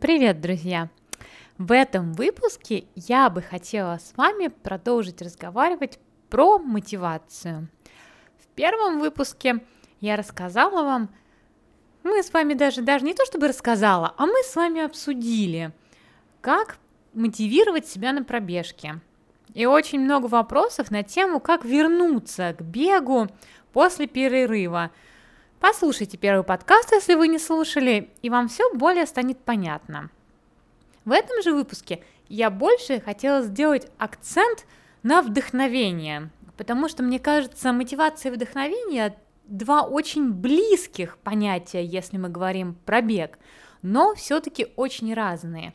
Привет, друзья! В этом выпуске я бы хотела с вами продолжить разговаривать про мотивацию. В первом выпуске я рассказала вам, мы с вами даже, даже не то чтобы рассказала, а мы с вами обсудили, как мотивировать себя на пробежке. И очень много вопросов на тему, как вернуться к бегу после перерыва – Послушайте первый подкаст, если вы не слушали, и вам все более станет понятно. В этом же выпуске я больше хотела сделать акцент на вдохновение, потому что, мне кажется, мотивация и вдохновение два очень близких понятия, если мы говорим про бег, но все-таки очень разные.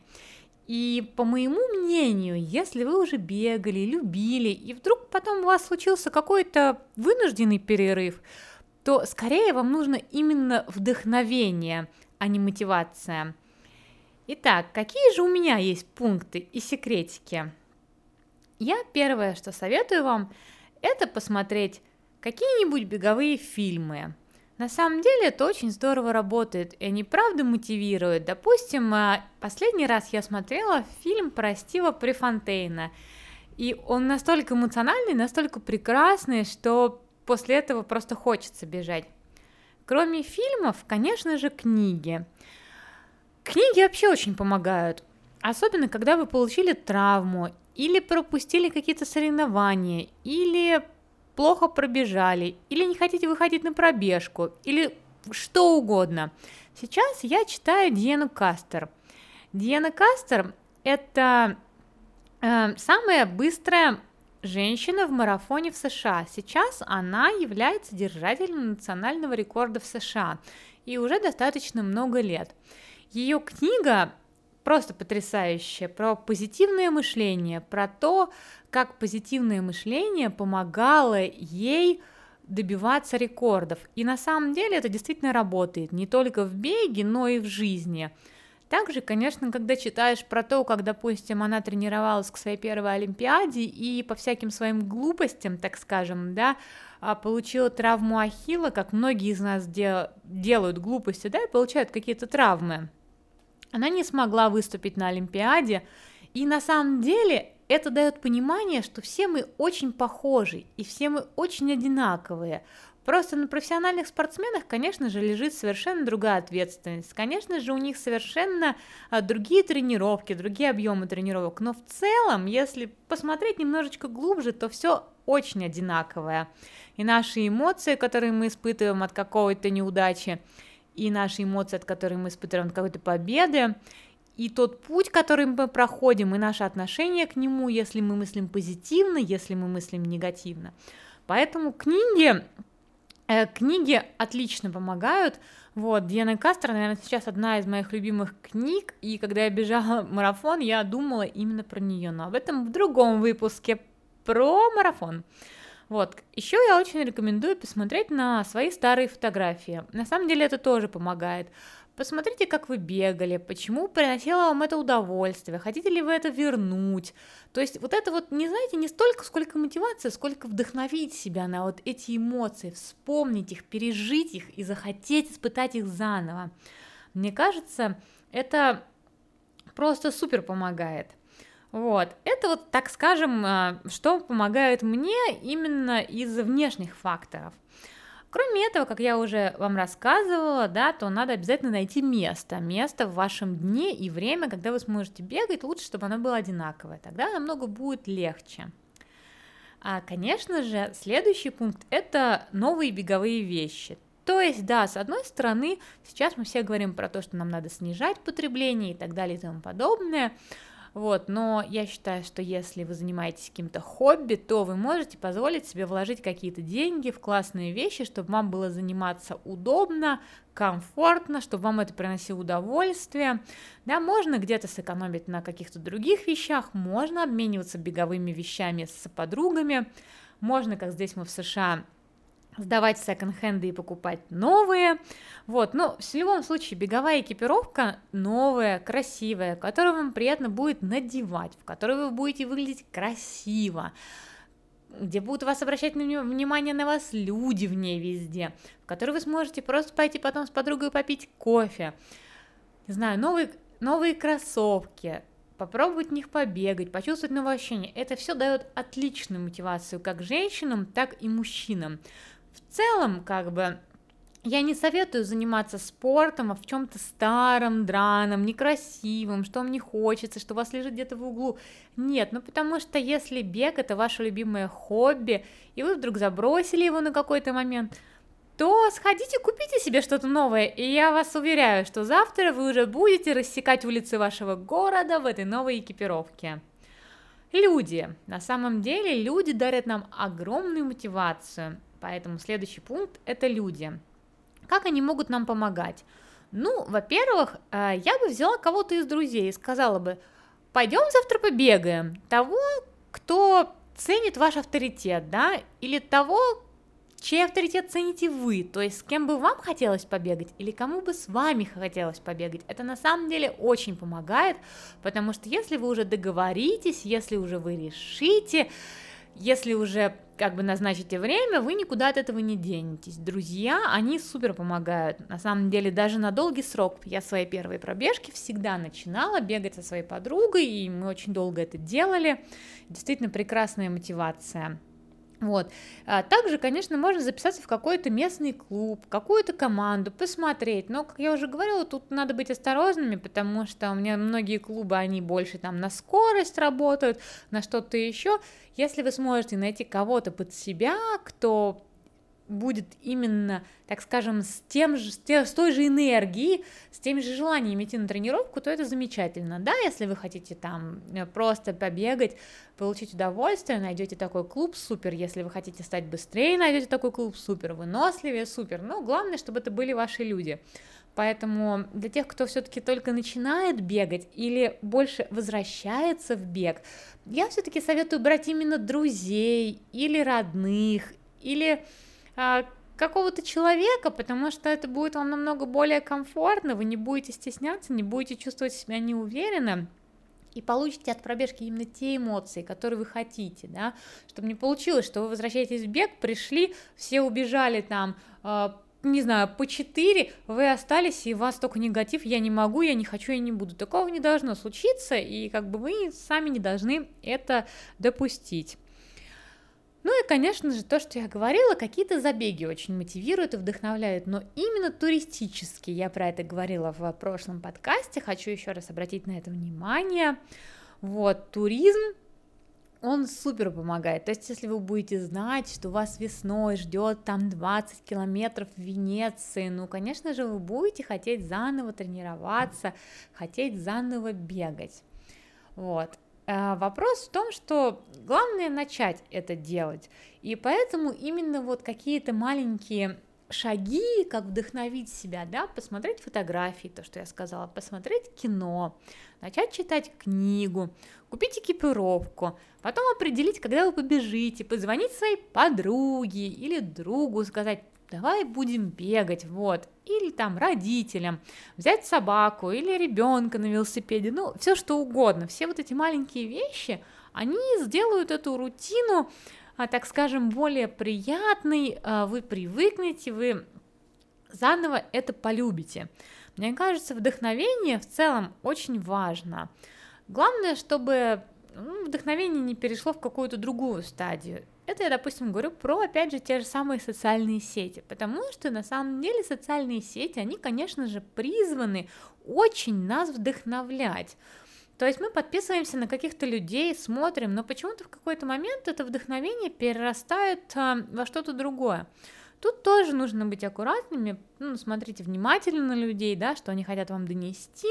И по моему мнению, если вы уже бегали, любили, и вдруг потом у вас случился какой-то вынужденный перерыв, то скорее вам нужно именно вдохновение, а не мотивация. Итак, какие же у меня есть пункты и секретики? Я первое, что советую вам, это посмотреть какие-нибудь беговые фильмы. На самом деле это очень здорово работает, и они правда мотивируют. Допустим, а, последний раз я смотрела фильм про Стива Префонтейна, и он настолько эмоциональный, настолько прекрасный, что после этого просто хочется бежать. Кроме фильмов, конечно же, книги. Книги вообще очень помогают, особенно когда вы получили травму или пропустили какие-то соревнования, или плохо пробежали, или не хотите выходить на пробежку, или что угодно. Сейчас я читаю Диану Кастер. Диана Кастер – это э, самая быстрая женщина в марафоне в США. Сейчас она является держателем национального рекорда в США и уже достаточно много лет. Ее книга просто потрясающая про позитивное мышление, про то, как позитивное мышление помогало ей добиваться рекордов. И на самом деле это действительно работает не только в беге, но и в жизни. Также, конечно, когда читаешь про то, как, допустим, она тренировалась к своей первой Олимпиаде и по всяким своим глупостям, так скажем, да, а, получила травму Ахилла, как многие из нас дел- делают глупости, да, и получают какие-то травмы. Она не смогла выступить на Олимпиаде, и на самом деле это дает понимание, что все мы очень похожи, и все мы очень одинаковые. Просто на профессиональных спортсменах, конечно же, лежит совершенно другая ответственность. Конечно же, у них совершенно а, другие тренировки, другие объемы тренировок. Но в целом, если посмотреть немножечко глубже, то все очень одинаковое. И наши эмоции, которые мы испытываем от какой-то неудачи, и наши эмоции, от которых мы испытываем от какой-то победы, и тот путь, который мы проходим, и наше отношение к нему, если мы мыслим позитивно, если мы мыслим негативно. Поэтому книги книги отлично помогают. Вот, Диана Кастер, наверное, сейчас одна из моих любимых книг, и когда я бежала марафон, я думала именно про нее, но об этом в другом выпуске про марафон. Вот, еще я очень рекомендую посмотреть на свои старые фотографии. На самом деле это тоже помогает. Посмотрите, как вы бегали, почему приносило вам это удовольствие, хотите ли вы это вернуть. То есть вот это вот, не знаете, не столько, сколько мотивация, сколько вдохновить себя на вот эти эмоции, вспомнить их, пережить их и захотеть испытать их заново. Мне кажется, это просто супер помогает. Вот, это вот, так скажем, а, что помогает мне именно из внешних факторов. Кроме этого, как я уже вам рассказывала, да, то надо обязательно найти место, место в вашем дне и время, когда вы сможете бегать, лучше, чтобы оно было одинаковое, тогда намного будет легче. А, конечно же, следующий пункт – это новые беговые вещи. То есть, да, с одной стороны, сейчас мы все говорим про то, что нам надо снижать потребление и так далее и тому подобное, вот, но я считаю, что если вы занимаетесь каким-то хобби, то вы можете позволить себе вложить какие-то деньги в классные вещи, чтобы вам было заниматься удобно, комфортно, чтобы вам это приносило удовольствие. Да, можно где-то сэкономить на каких-то других вещах, можно обмениваться беговыми вещами с подругами, можно, как здесь мы в США, сдавать секонд-хенды и покупать новые. Вот, но в любом случае беговая экипировка новая, красивая, которую вам приятно будет надевать, в которой вы будете выглядеть красиво, где будут вас обращать внимание на вас люди в ней везде, в которой вы сможете просто пойти потом с подругой попить кофе. Не знаю, новый новые кроссовки, попробовать в них побегать, почувствовать новые ощущения. Это все дает отличную мотивацию как женщинам, так и мужчинам. В целом, как бы, я не советую заниматься спортом а в чем-то старом, драном, некрасивом, что вам не хочется, что у вас лежит где-то в углу. Нет, ну потому что если бег это ваше любимое хобби, и вы вдруг забросили его на какой-то момент, то сходите, купите себе что-то новое, и я вас уверяю, что завтра вы уже будете рассекать улицы вашего города в этой новой экипировке. Люди. На самом деле люди дарят нам огромную мотивацию, поэтому следующий пункт – это люди. Как они могут нам помогать? Ну, во-первых, э, я бы взяла кого-то из друзей и сказала бы, пойдем завтра побегаем. Того, кто ценит ваш авторитет, да, или того, чей авторитет цените вы, то есть с кем бы вам хотелось побегать или кому бы с вами хотелось побегать. Это на самом деле очень помогает, потому что если вы уже договоритесь, если уже вы решите, если уже как бы назначите время, вы никуда от этого не денетесь. Друзья, они супер помогают. На самом деле, даже на долгий срок. Я свои первые пробежки всегда начинала бегать со своей подругой, и мы очень долго это делали. Действительно прекрасная мотивация. Вот. А также, конечно, можно записаться в какой-то местный клуб, какую-то команду, посмотреть. Но, как я уже говорила, тут надо быть осторожными, потому что у меня многие клубы, они больше там на скорость работают, на что-то еще. Если вы сможете найти кого-то под себя, кто будет именно, так скажем, с, тем же, с, те, с той же энергией, с теми же желаниями идти на тренировку, то это замечательно. Да, если вы хотите там э, просто побегать, получить удовольствие, найдете такой клуб, супер. Если вы хотите стать быстрее, найдете такой клуб, супер. Выносливее, супер. Но главное, чтобы это были ваши люди. Поэтому для тех, кто все-таки только начинает бегать или больше возвращается в бег, я все-таки советую брать именно друзей или родных, или какого-то человека, потому что это будет вам намного более комфортно, вы не будете стесняться, не будете чувствовать себя неуверенно, и получите от пробежки именно те эмоции, которые вы хотите, да, чтобы не получилось, что вы возвращаетесь в бег, пришли, все убежали там, э, не знаю, по 4, вы остались, и у вас только негатив, я не могу, я не хочу, я не буду. Такого не должно случиться, и как бы вы сами не должны это допустить. Ну и, конечно же, то, что я говорила, какие-то забеги очень мотивируют и вдохновляют, но именно туристические, я про это говорила в прошлом подкасте, хочу еще раз обратить на это внимание. Вот, туризм, он супер помогает. То есть, если вы будете знать, что вас весной ждет там 20 километров в Венеции, ну, конечно же, вы будете хотеть заново тренироваться, хотеть заново бегать. Вот. А, вопрос в том, что главное начать это делать, и поэтому именно вот какие-то маленькие шаги, как вдохновить себя, да, посмотреть фотографии, то, что я сказала, посмотреть кино, начать читать книгу, купить экипировку, потом определить, когда вы побежите, позвонить своей подруге или другу, сказать, давай будем бегать, вот, или там родителям, взять собаку или ребенка на велосипеде, ну, все что угодно, все вот эти маленькие вещи, они сделают эту рутину, а, так скажем, более приятной, а, вы привыкнете, вы заново это полюбите. Мне кажется, вдохновение в целом очень важно. Главное, чтобы ну, вдохновение не перешло в какую-то другую стадию. Это я, допустим, говорю про, опять же, те же самые социальные сети, потому что на самом деле социальные сети, они, конечно же, призваны очень нас вдохновлять. То есть мы подписываемся на каких-то людей, смотрим, но почему-то в какой-то момент это вдохновение перерастает а, во что-то другое. Тут тоже нужно быть аккуратными, ну, смотрите внимательно на людей, да, что они хотят вам донести,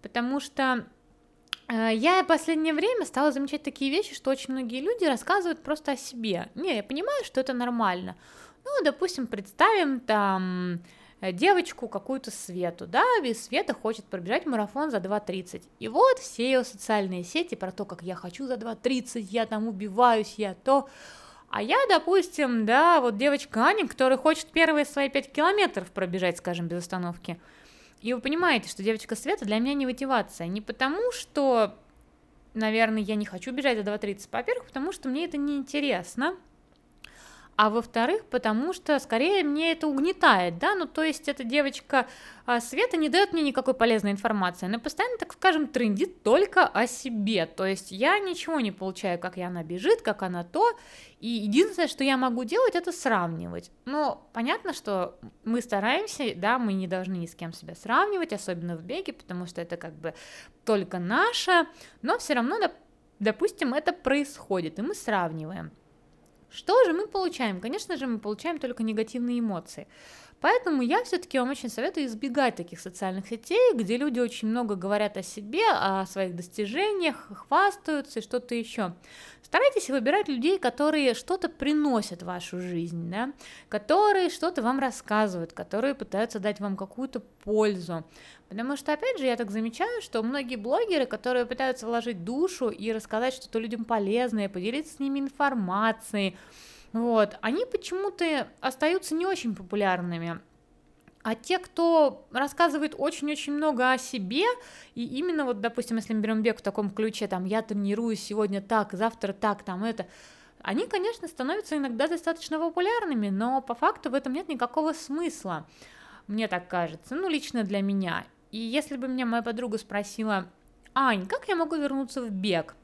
потому что я в последнее время стала замечать такие вещи, что очень многие люди рассказывают просто о себе. Не, я понимаю, что это нормально. Ну, допустим, представим там э, девочку какую-то Свету, да, и Света хочет пробежать марафон за 2.30. И вот все ее социальные сети про то, как я хочу за 2.30, я там убиваюсь, я то... А я, допустим, да, вот девочка Аня, которая хочет первые свои 5 километров пробежать, скажем, без остановки – и вы понимаете, что девочка Света для меня не мотивация. Не потому, что, наверное, я не хочу бежать за 2.30, во-первых, потому что мне это не интересно. А во-вторых, потому что скорее мне это угнетает, да, ну то есть эта девочка а, Света не дает мне никакой полезной информации, она постоянно, так скажем, трендит только о себе, то есть я ничего не получаю, как она бежит, как она то, и единственное, что я могу делать, это сравнивать. Но понятно, что мы стараемся, да, мы не должны ни с кем себя сравнивать, особенно в беге, потому что это как бы только наше, но все равно, допустим, это происходит, и мы сравниваем. Что же мы получаем? Конечно же, мы получаем только негативные эмоции. Поэтому я все-таки вам очень советую избегать таких социальных сетей, где люди очень много говорят о себе, о своих достижениях, хвастаются и что-то еще. Старайтесь выбирать людей, которые что-то приносят в вашу жизнь, да? которые что-то вам рассказывают, которые пытаются дать вам какую-то пользу. Потому что, опять же, я так замечаю, что многие блогеры, которые пытаются вложить душу и рассказать что-то людям полезное, поделиться с ними информацией, вот, они почему-то остаются не очень популярными. А те, кто рассказывает очень-очень много о себе, и именно вот, допустим, если мы берем бег в таком ключе, там, я тренируюсь сегодня так, завтра так, там, это, они, конечно, становятся иногда достаточно популярными, но по факту в этом нет никакого смысла, мне так кажется, ну, лично для меня. И если бы меня моя подруга спросила, Ань, как я могу вернуться в бег?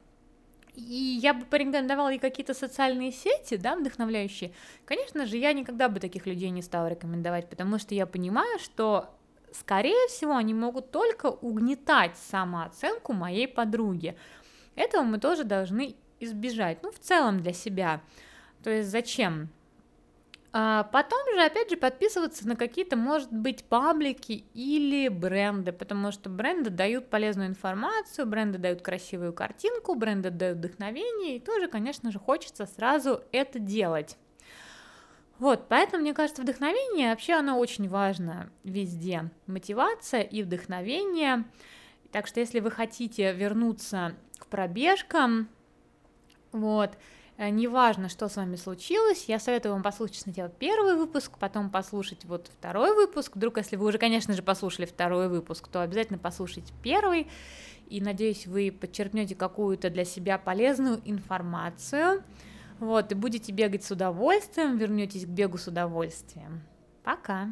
И я бы порекомендовала ей какие-то социальные сети, да, вдохновляющие, конечно же, я никогда бы таких людей не стала рекомендовать, потому что я понимаю, что скорее всего, они могут только угнетать самооценку моей подруги. Этого мы тоже должны избежать, ну, в целом для себя. То есть зачем? А потом же, опять же, подписываться на какие-то, может быть, паблики или бренды, потому что бренды дают полезную информацию, бренды дают красивую картинку, бренды дают вдохновение, и тоже, конечно же, хочется сразу это делать. Вот, поэтому, мне кажется, вдохновение вообще оно очень важно везде. Мотивация и вдохновение. Так что, если вы хотите вернуться к пробежкам, вот, неважно, что с вами случилось, я советую вам послушать сначала первый выпуск, потом послушать вот второй выпуск. Вдруг, если вы уже, конечно же, послушали второй выпуск, то обязательно послушайте первый. И надеюсь, вы подчеркнете какую-то для себя полезную информацию. Вот, и будете бегать с удовольствием, вернетесь к бегу с удовольствием. Пока!